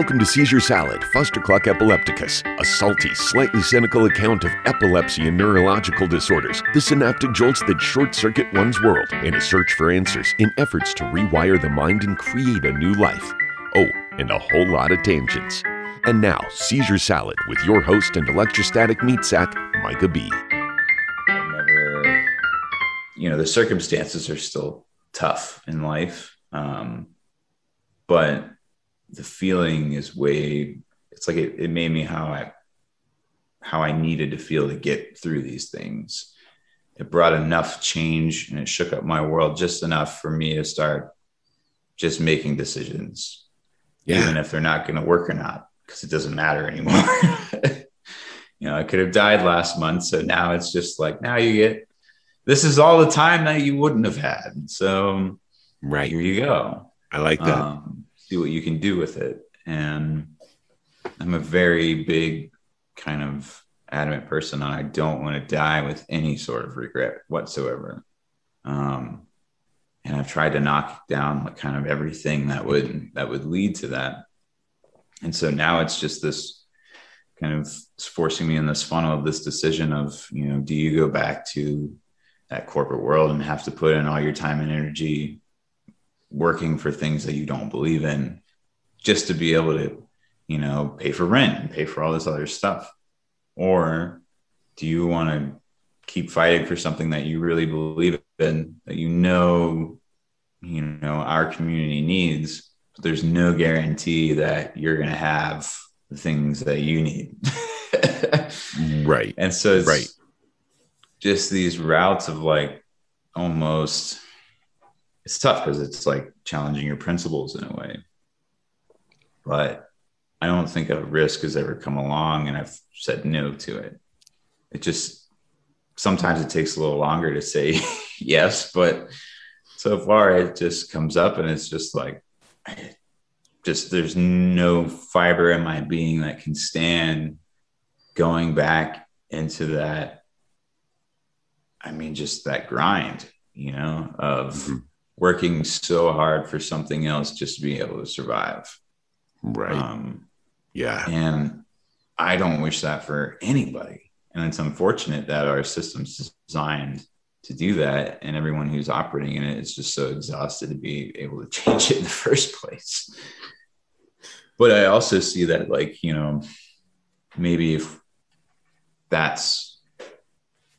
Welcome to Seizure Salad, Fustercluck epilepticus, a salty, slightly cynical account of epilepsy and neurological disorders, the synaptic jolts that short circuit one's world, and a search for answers in efforts to rewire the mind and create a new life. Oh, and a whole lot of tangents. And now, Seizure Salad with your host and electrostatic meat sack, Micah B. Never, you know, the circumstances are still tough in life. Um, but the feeling is way, it's like it, it made me how I, how I needed to feel to get through these things. It brought enough change and it shook up my world just enough for me to start just making decisions, Yeah. even if they're not going to work or not, because it doesn't matter anymore. you know, I could have died last month. So now it's just like, now you get, this is all the time that you wouldn't have had. So Right. here you go. I like that. Um, see what you can do with it. And I'm a very big kind of adamant person on I don't want to die with any sort of regret whatsoever. Um, and I've tried to knock down like kind of everything that would that would lead to that. And so now it's just this kind of forcing me in this funnel of this decision of, you know, do you go back to that corporate world and have to put in all your time and energy working for things that you don't believe in just to be able to, you know, pay for rent and pay for all this other stuff? Or do you want to keep fighting for something that you really believe in, that you know, you know, our community needs, but there's no guarantee that you're going to have the things that you need. right. and so it's Right. just these routes of like almost it's tough because it's like challenging your principles in a way but i don't think a risk has ever come along and i've said no to it it just sometimes it takes a little longer to say yes but so far it just comes up and it's just like just there's no fiber in my being that can stand going back into that i mean just that grind you know of Mhm. Working so hard for something else just to be able to survive Right. um, yeah. and i don't wish that for anybody and it's unfortunate that our system's designed to do that and everyone who's operating in it is just so exhausted to be able to change it in the first place but i also see that like you know maybe if that's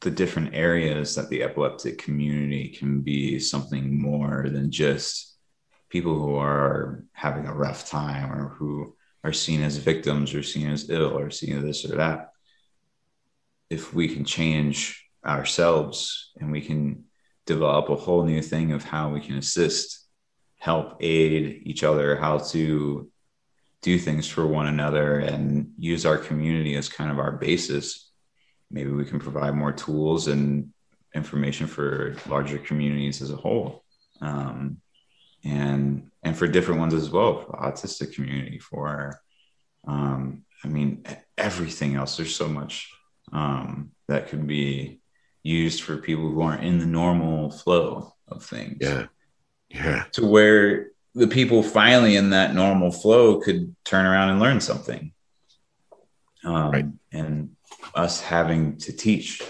the different areas that the epileptic community can be something more than just people who are having a rough time or who are seen as victims or seen as ill or seen as this or that. If we can change ourselves and we can develop a whole new thing of how we can assist help aid each other how to do things for one another and use our community as kind of our basis maybe we can provide more tools and information for larger communities as a whole um, and and for different ones as well for the autistic community for um, i mean everything else there's so much um, that could be used for people who aren't in the normal flow of things Yeah. Yeah. to where the people finally in that normal flow could turn around and learn something. Um, Right. And us having to teach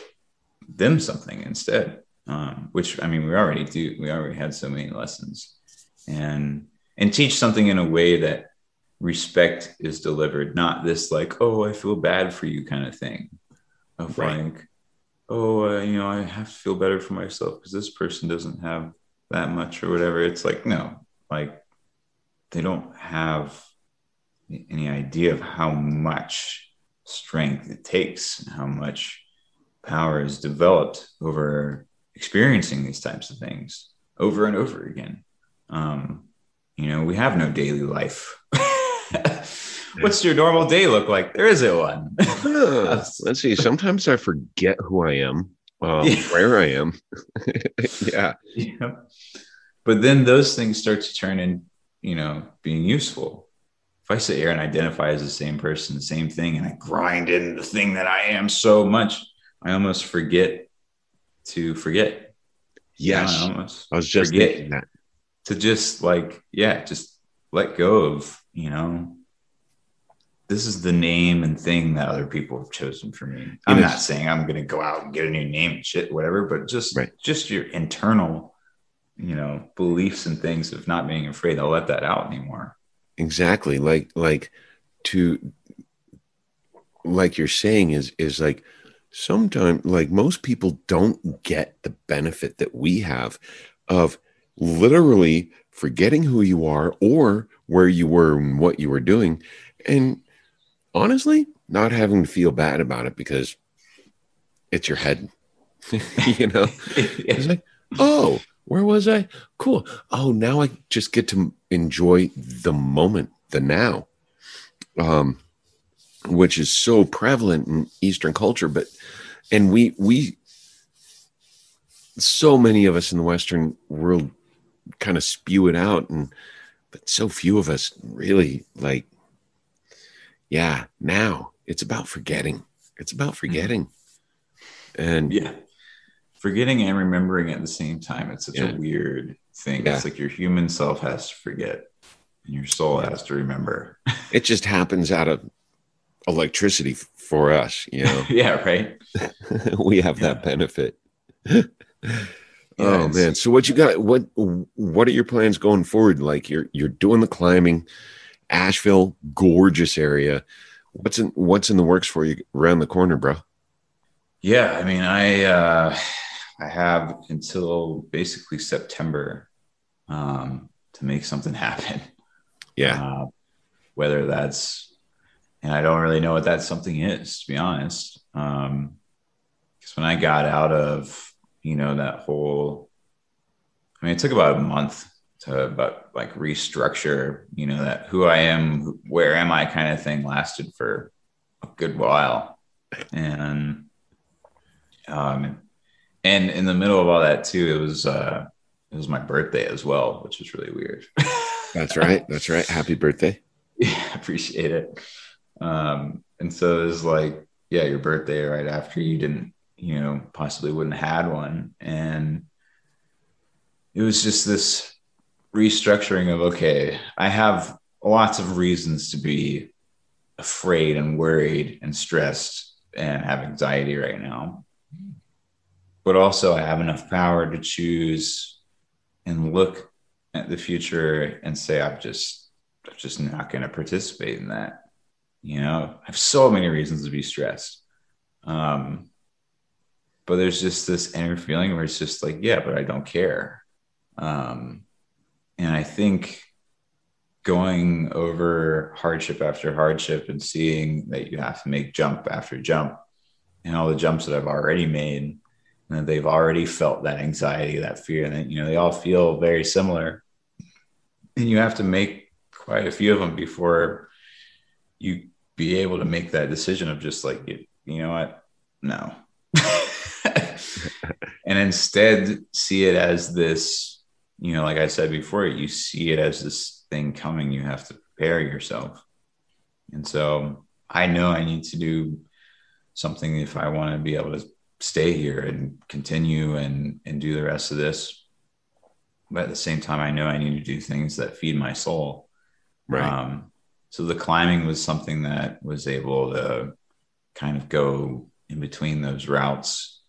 them something instead, um, which I mean, we already do. We already had so many lessons, and and teach something in a way that respect is delivered, not this like, oh, I feel bad for you kind of thing, of Right. like, oh, uh, you know, I have to feel better for myself because this person doesn't have that much or whatever. It's like, no, like they don't have any idea of how much strength it takes how much power is developed over experiencing these types of things over and over again. Um, you know, we have no daily life. What's your normal day look like? There isn't one. Uh, let's see. Sometimes I forget who I am, uh, Yeah. where I am. yeah. yeah. But then those things start to turn in, you know, being useful. If I sit here and identify as the same person, the same thing, and I grind in the thing that I am so much, I almost forget to forget. Yes. I almost I was just forget thinking that. to just like, yeah, just let go of, you know, this is the name and thing that other people have chosen for me. I'm not saying I'm going to go out and get a new name and shit, whatever, but just Right. just your internal, you know, beliefs and things of not being afraid to let that out anymore. Exactly. Like like to like you're saying is is like sometimes like most people don't get the benefit that we have of literally forgetting who you are or where you were and what you were doing and honestly not having to feel bad about it because it's your head you know? It's like oh where was i? Cool. Oh now i just get to enjoy the moment the now um which is so prevalent in eastern culture but and we we so many of us in the western world kind of spew it out and but so few of us really like yeah now it's about forgetting. It's about forgetting. And yeah. Forgetting and remembering at the same time. It's such Yeah. a weird thing. Yeah. It's like your human self has to forget and your soul Yeah. has to remember. it just happens out of electricity for us you know yeah, right. we have that benefit oh man so what you got what what are your plans going forward like you're you're doing the climbing asheville gorgeous area what's in what's in the works for you around the corner bro Yeah, I mean, I uh, I have until basically September um, to make something happen. yeah Uh, whether that's, and I don't really know what that something is, to be honest. Um, because when I got out of, you know, that whole, I mean, it took about a month to about like restructure, you know, that who I am, where am I kind of thing lasted for a good while. And, um, and in the middle of all that too, it was, uh, it was my birthday as well, which was really weird. that's right that's right happy birthday Yeah, appreciate it. Um, and so it was like, yeah, your birthday right after you didn't, you know, possibly wouldn't have had one. And it was just this restructuring of, okay, I have lots of reasons to be afraid and worried and stressed and have anxiety right now. But also, I have enough power to choose and look at the future and say, I'm just I'm just not going to participate in that. You know, I have so many reasons to be stressed. Um, but there's just this inner feeling where it's just like, yeah, but I don't care. Um, and I think going over hardship after hardship and seeing that you have to make jump after jump and all the jumps that I've already made and they've already felt that anxiety, that fear, and you know, they all feel very similar. And you have to make quite a few of them before you be able to make that decision of just like you, you know what? No. And instead see it as this you know like i said before you see it as this thing coming. You have to prepare yourself. And so i know i need to do something if i want to be able to stay here and continue and and do the rest of this. But at the same time i know i need to do things that feed my soul. Right. Um, so the climbing was something that was able to kind of go in between those routes,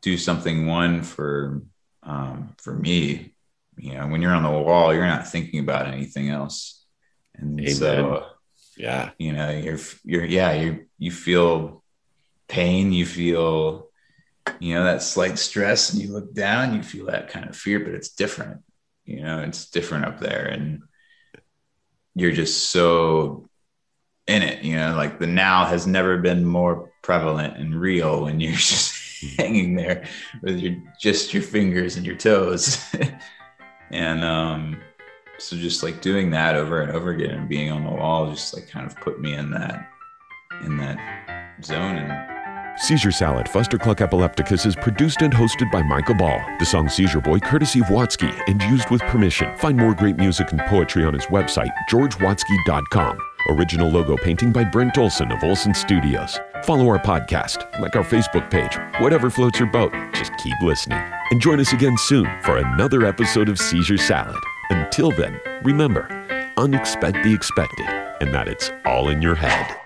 do something one for um, for me. You know, when you're on the wall, you're not thinking about anything else, and Amen. so yeah. you know you're you're yeah you you feel pain, you feel you know that slight stress, and you look down, you feel that kind of fear, but it's different. You know, it's different up there, and you're just so in it you know like the now has never been more prevalent and real when you're just hanging there with your just your fingers and your toes and um so just like doing that over and over again and being on the wall just like kind of put me in that in that zone and Seizure Salad, Fustercluck Epilepticus is produced and hosted by Michael Ball. The song Seizure Boy, courtesy of Watsky, and used with permission. Find more great music and poetry on his website, georgewatsky.com. Original logo painting by Brent Olson of Olson Studios. Follow our podcast, like our Facebook page, whatever floats your boat. Just keep listening. And join us again soon for another episode of Seizure Salad. Until then, remember, unexpect the expected and that it's all in your head.